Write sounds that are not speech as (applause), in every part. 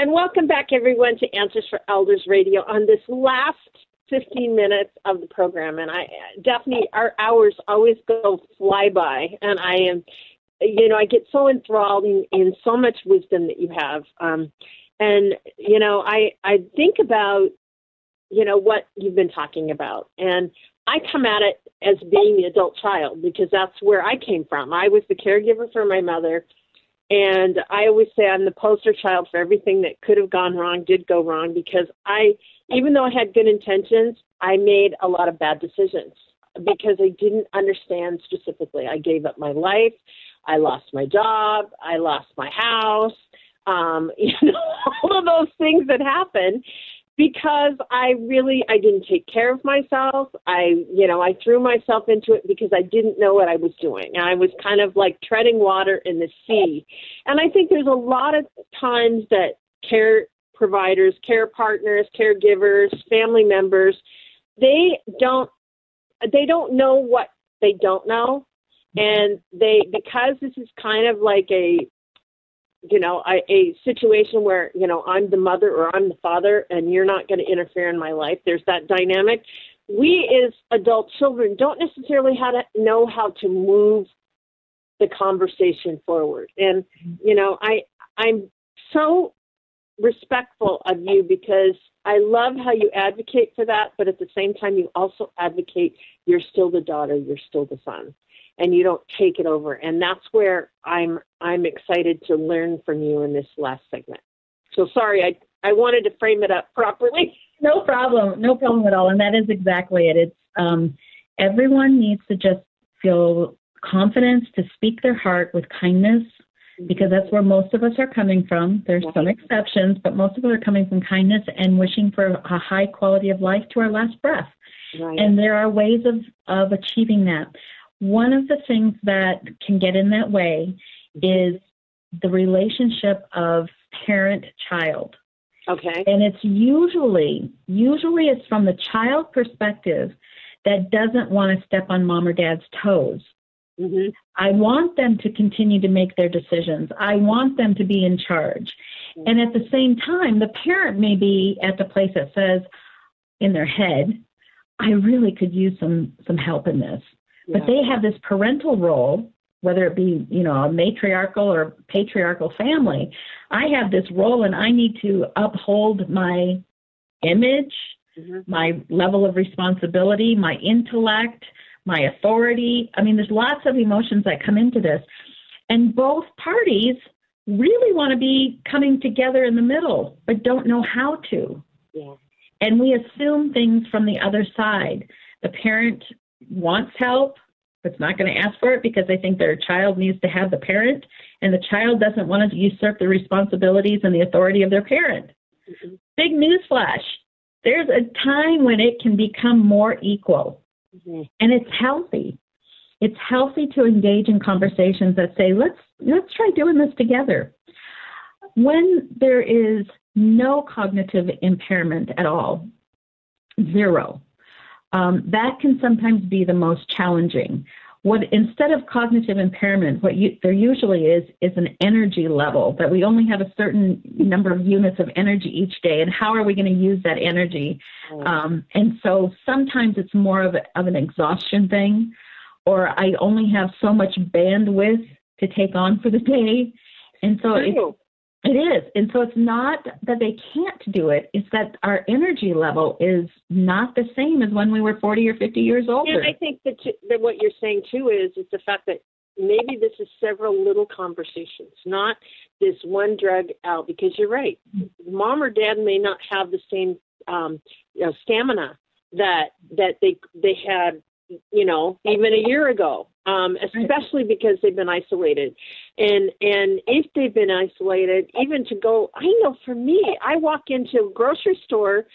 And welcome back, everyone, to Answers for Elders Radio on this last 15 minutes of the program. And I definitely, our hours always go fly by. And I am, you know, I get so enthralled in, in so much wisdom that you have. Um, and, you know, I, I think about, you know, what you've been talking about. And I come at it as being the adult child because that's where I came from. I was the caregiver for my mother and I always say I'm the poster child for everything that could have gone wrong, did go wrong, because I, even though I had good intentions, I made a lot of bad decisions because I didn't understand specifically. I gave up my life. I lost my job. I lost my house. Um, (laughs) you know, all of those things that happen because I really I didn't take care of myself. I you know I threw myself into it because I didn't know what I was doing. I was kind of like treading water in the sea, and I think there's a lot of times that care providers, care partners, caregivers, family members, they don't they don't know what they don't know, and they because this is kind of like a you know, a situation where, you know, I'm the mother or I'm the father and you're not going to interfere in my life. There's that dynamic. We as adult children don't necessarily how to know how to move the conversation forward. And, you know, I, I'm so respectful of you because I love how you advocate for that, but at the same time, you also advocate you're still the daughter, you're still the son and you don't take it over. And that's where I'm I'm excited to learn from you in this last segment. So sorry, I I wanted to frame it up properly. (laughs) No problem, no problem at all. And that is exactly it. It's um, everyone needs to just feel confidence to speak their heart with kindness because that's where most of us are coming from. There's some exceptions, but most of us are coming from kindness and wishing for a high quality of life to our last breath. Right. And there are ways of, of achieving that. One of the things that can get in that way is the relationship of parent child. Okay. And it's usually, usually it's from the child perspective that doesn't want to step on mom or dad's toes. Mm-hmm. I want them to continue to make their decisions. I want them to be in charge. Mm-hmm. And at the same time, the parent may be at the place that says in their head, I really could use some some help in this. But they have this parental role, whether it be, you know, a matriarchal or patriarchal family. I have this role and I need to uphold my image, mm-hmm. my level of responsibility, my intellect, my authority. I mean, there's lots of emotions that come into this. And both parties really want to be coming together in the middle, but don't know how to. Yeah. And we assume things from the other side. The parent wants help but's not going to ask for it because they think their child needs to have the parent, and the child doesn't want to usurp the responsibilities and the authority of their parent. Mm-hmm. Big newsflash. There's a time when it can become more equal, mm-hmm. and it's healthy. It's healthy to engage in conversations that say, "Let's let's try doing this together." When there is no cognitive impairment at all, zero, um, that can sometimes be the most challenging. What instead of cognitive impairment, what you, there usually is is an energy level that we only have a certain number of units of energy each day, and how are we going to use that energy? Um, and so sometimes it's more of, a, of an exhaustion thing, or I only have so much bandwidth to take on for the day, and so it's, it is. And so it's not that they can't do it, it's that our energy level is not the same as when we were 40 or 50 years older. And I think that, that what you're saying too is is the fact that maybe this is several little conversations, not this one drug out because you're right. Mom or dad may not have the same um, you know, stamina that that they they had you know even a year ago um, especially because they've been isolated. And and if they've been isolated, even to go, I know for me, I walk into a grocery store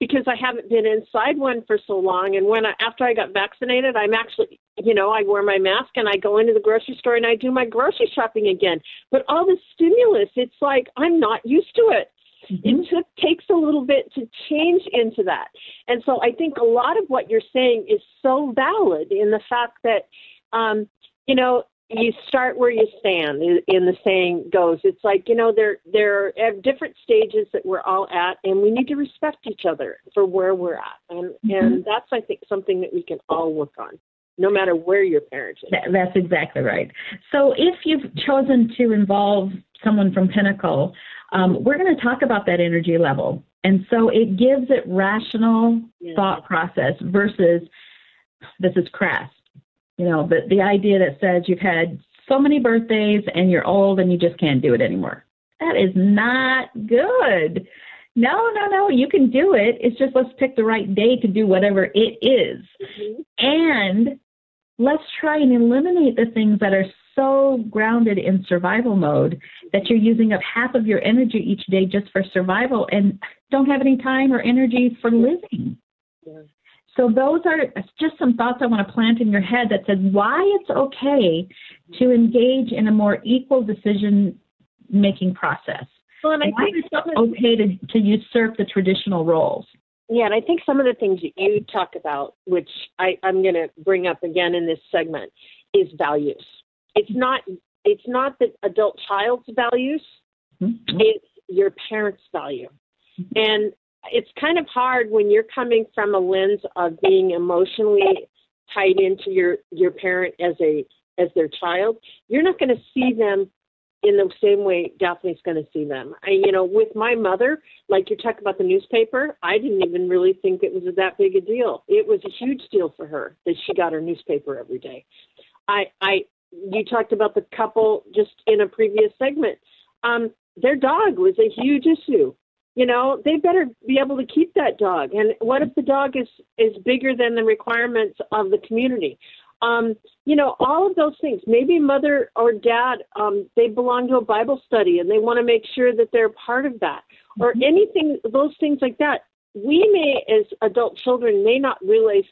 because I haven't been inside one for so long. And when I, after I got vaccinated, I'm actually, you know, I wear my mask and I go into the grocery store and I do my grocery shopping again. But all the stimulus, it's like I'm not used to it. Mm-hmm. It took, takes a little bit to change into that. And so I think a lot of what you're saying is so valid in the fact that um, you know, you start where you stand in the saying goes. It's like you know there there are different stages that we're all at and we need to respect each other for where we're at. And mm-hmm. and that's i think something that we can all work on no matter where your parent is. That's exactly right. So if you've chosen to involve someone from pinnacle um, we're going to talk about that energy level. And so it gives it rational yeah. thought process versus this is crass you know, but the idea that says you've had so many birthdays and you're old and you just can't do it anymore. That is not good. No, no, no, you can do it. It's just let's pick the right day to do whatever it is. Mm-hmm. And let's try and eliminate the things that are so grounded in survival mode that you're using up half of your energy each day just for survival and don't have any time or energy for living. Yeah. So those are just some thoughts I want to plant in your head that says why it's okay to engage in a more equal decision making process. Well, and I why think it's okay to, to usurp the traditional roles. Yeah, and I think some of the things that you talk about, which I, I'm going to bring up again in this segment, is values. It's not it's not the adult child's values; mm-hmm. it's your parents' value. And it's kind of hard when you're coming from a lens of being emotionally tied into your your parent as a as their child you're not going to see them in the same way Daphne's going to see them. I, you know, with my mother, like you talk about the newspaper, I didn't even really think it was that big a deal. It was a huge deal for her that she got her newspaper every day. I, I, you talked about the couple just in a previous segment. Um, their dog was a huge issue you know they better be able to keep that dog. And what if the dog is is bigger than the requirements of the community? Um you know all of those things. Maybe mother or dad um they belong to a bible study and they want to make sure that they're part of that. Or mm-hmm. anything those things like that. We may as adult children may not realize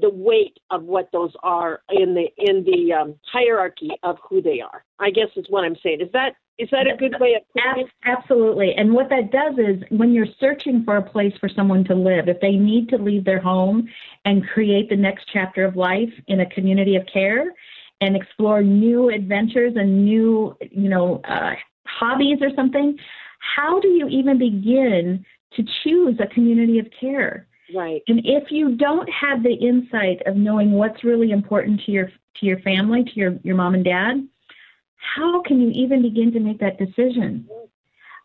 the weight of what those are in the in the um, hierarchy of who they are. I guess is what I'm saying. Is that is that a good way of putting? Absolutely. And what that does is when you're searching for a place for someone to live, if they need to leave their home and create the next chapter of life in a community of care and explore new adventures and new, you know, uh, hobbies or something, how do you even begin to choose a community of care? Right. And if you don't have the insight of knowing what's really important to your to your family, to your, your mom and dad, how can you even begin to make that decision?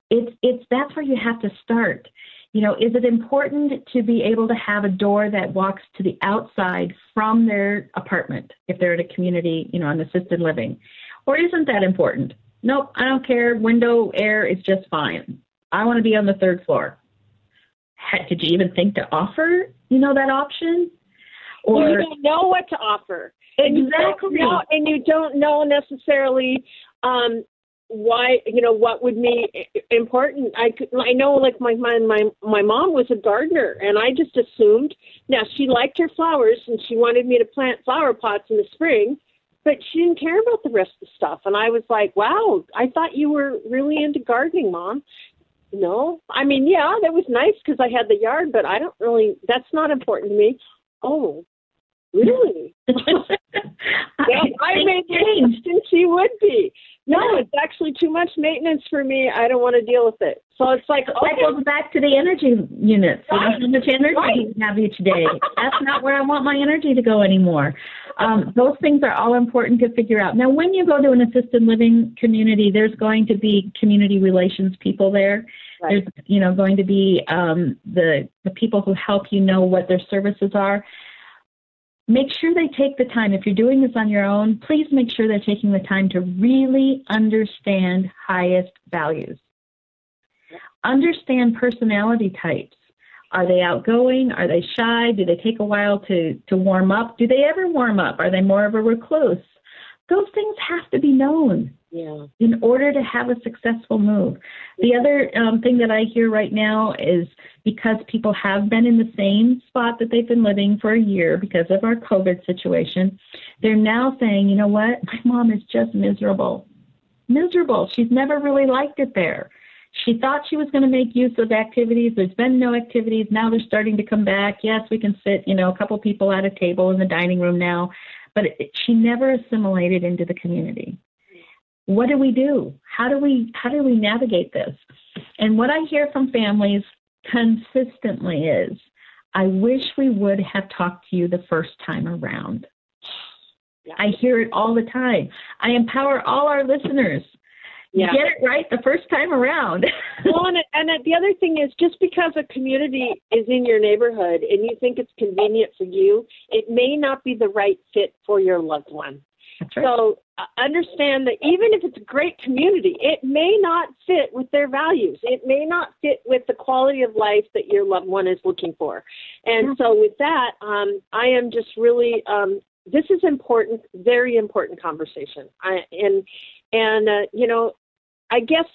It's it's that's where you have to start. You know, is it important to be able to have a door that walks to the outside from their apartment if they're in a community, you know, an assisted living? Or isn't that important? Nope, I don't care. Window air is just fine. I want to be on the third floor did you even think to offer, you know, that option? Or well, you don't know what to offer. Exactly. And you don't know, and you don't know necessarily um, why you know what would be important i could i know like my my my my mom was a gardener and i just assumed now she liked her flowers and she wanted me to plant flower pots in the spring but she didn't care about the rest of the stuff and i was like wow i thought you were really into gardening mom no, I mean, yeah, that was nice because I had the yard, but I don't really. That's not important to me. Oh, really? (laughs) yeah, I made change, (laughs) and she would be. No, it's actually too much maintenance for me. I don't want to deal with it. So it's like okay. that goes back to the energy units. Right. how much energy right. you have each day. That's not where I want my energy to go anymore. Um, those things are all important to figure out. Now, when you go to an assisted living community, there's going to be community relations people there. Right. There's, you know, going to be um, the the people who help you know what their services are make sure they take the time. If you're doing this on your own, please make sure they're taking the time to really understand highest values. Understand personality types. Are they outgoing? Are they shy? Do they take a while to, to warm up? Do they ever warm up? Are they more of a recluse? Those things have to be known yeah. in order to have a successful move. The other um, thing that I hear right now is because people have been in the same spot that they've been living for a year because of our COVID situation, they're now saying, you know what, my mom is just miserable. Miserable. She's never really liked it there. She thought she was going to make use of activities. There's been no activities. Now they're starting to come back. Yes, we can sit, you know, a couple people at a table in the dining room now but it, she never assimilated into the community. What do we do? How do we how do we navigate this? And what I hear from families consistently is, I wish we would have talked to you the first time around. Yeah. I hear it all the time. I empower all our listeners yeah. get it right the first time around. (laughs) well, and, and the other thing is just because a community is in your neighborhood and you think it's convenient for you, it may not be the right fit for your loved one. Right. So uh, understand that even if it's a great community, it may not fit with their values. It may not fit with the quality of life that your loved one is looking for. And mm-hmm. so with that, um, I am just really um, this is important, very important conversation. I, and and uh, you know, I guess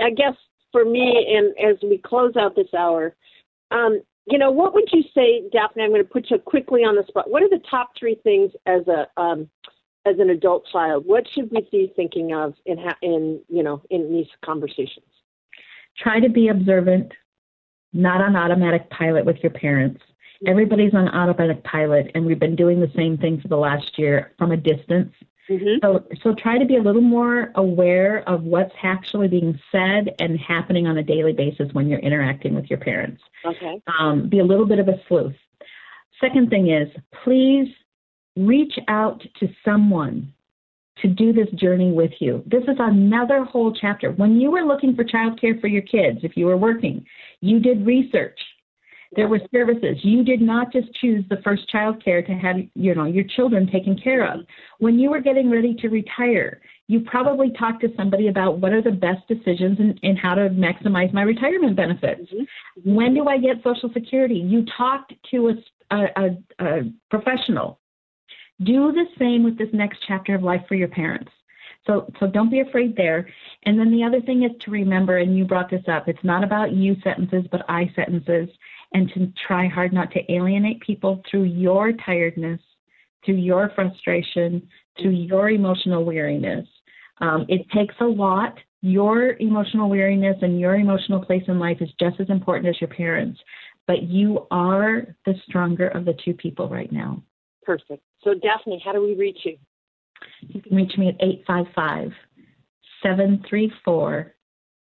I guess for me, and as we close out this hour, um, you know, what would you say, Daphne? I'm going to put you quickly on the spot. What are the top three things as a um, as an adult child? What should we be thinking of in ha- in you know in these conversations? Try to be observant, not on automatic pilot with your parents. Everybody's on automatic pilot, and we've been doing the same thing for the last year from a distance. Mm-hmm. So, so try to be a little more aware of what's actually being said and happening on a daily basis when you're interacting with your parents. Okay. Um, be a little bit of a sleuth. Second thing is, please reach out to someone to do this journey with you. This is another whole chapter. When you were looking for childcare for your kids, if you were working, you did research. There were services. You did not just choose the first child care to have you know your children taken care of. When you were getting ready to retire, you probably talked to somebody about what are the best decisions and, and how to maximize my retirement benefits. Mm-hmm. When do I get Social Security? You talked to a, a, a professional. Do the same with this next chapter of life for your parents. So, so don't be afraid there. And then the other thing is to remember, and you brought this up, it's not about you sentences, but I sentences and to try hard not to alienate people through your tiredness, through your frustration, through your emotional weariness. Um, it takes a lot. Your emotional weariness and your emotional place in life is just as important as your parents, but you are the stronger of the two people right now. Perfect. So, Daphne, how do we reach you? You can reach me at 855 734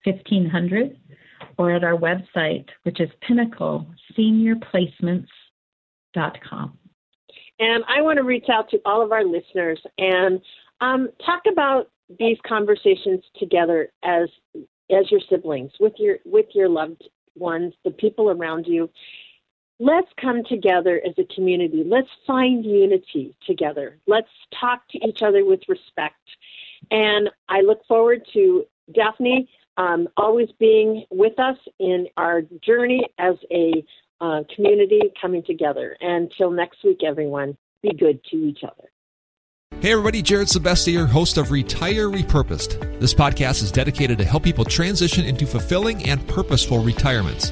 1500 or at our website, which is pinnacleseniorplacements.com. And I want to reach out to all of our listeners and um, talk about these conversations together as as your siblings, with your with your loved ones, the people around you. Let's come together as a community. Let's find unity together. Let's talk to each other with respect. And I look forward to Daphne um, always being with us in our journey as a uh, community coming together. And until next week, everyone, be good to each other. Hey everybody, Jared Sebestier, host of Retire Repurposed. This podcast is dedicated to help people transition into fulfilling and purposeful retirements.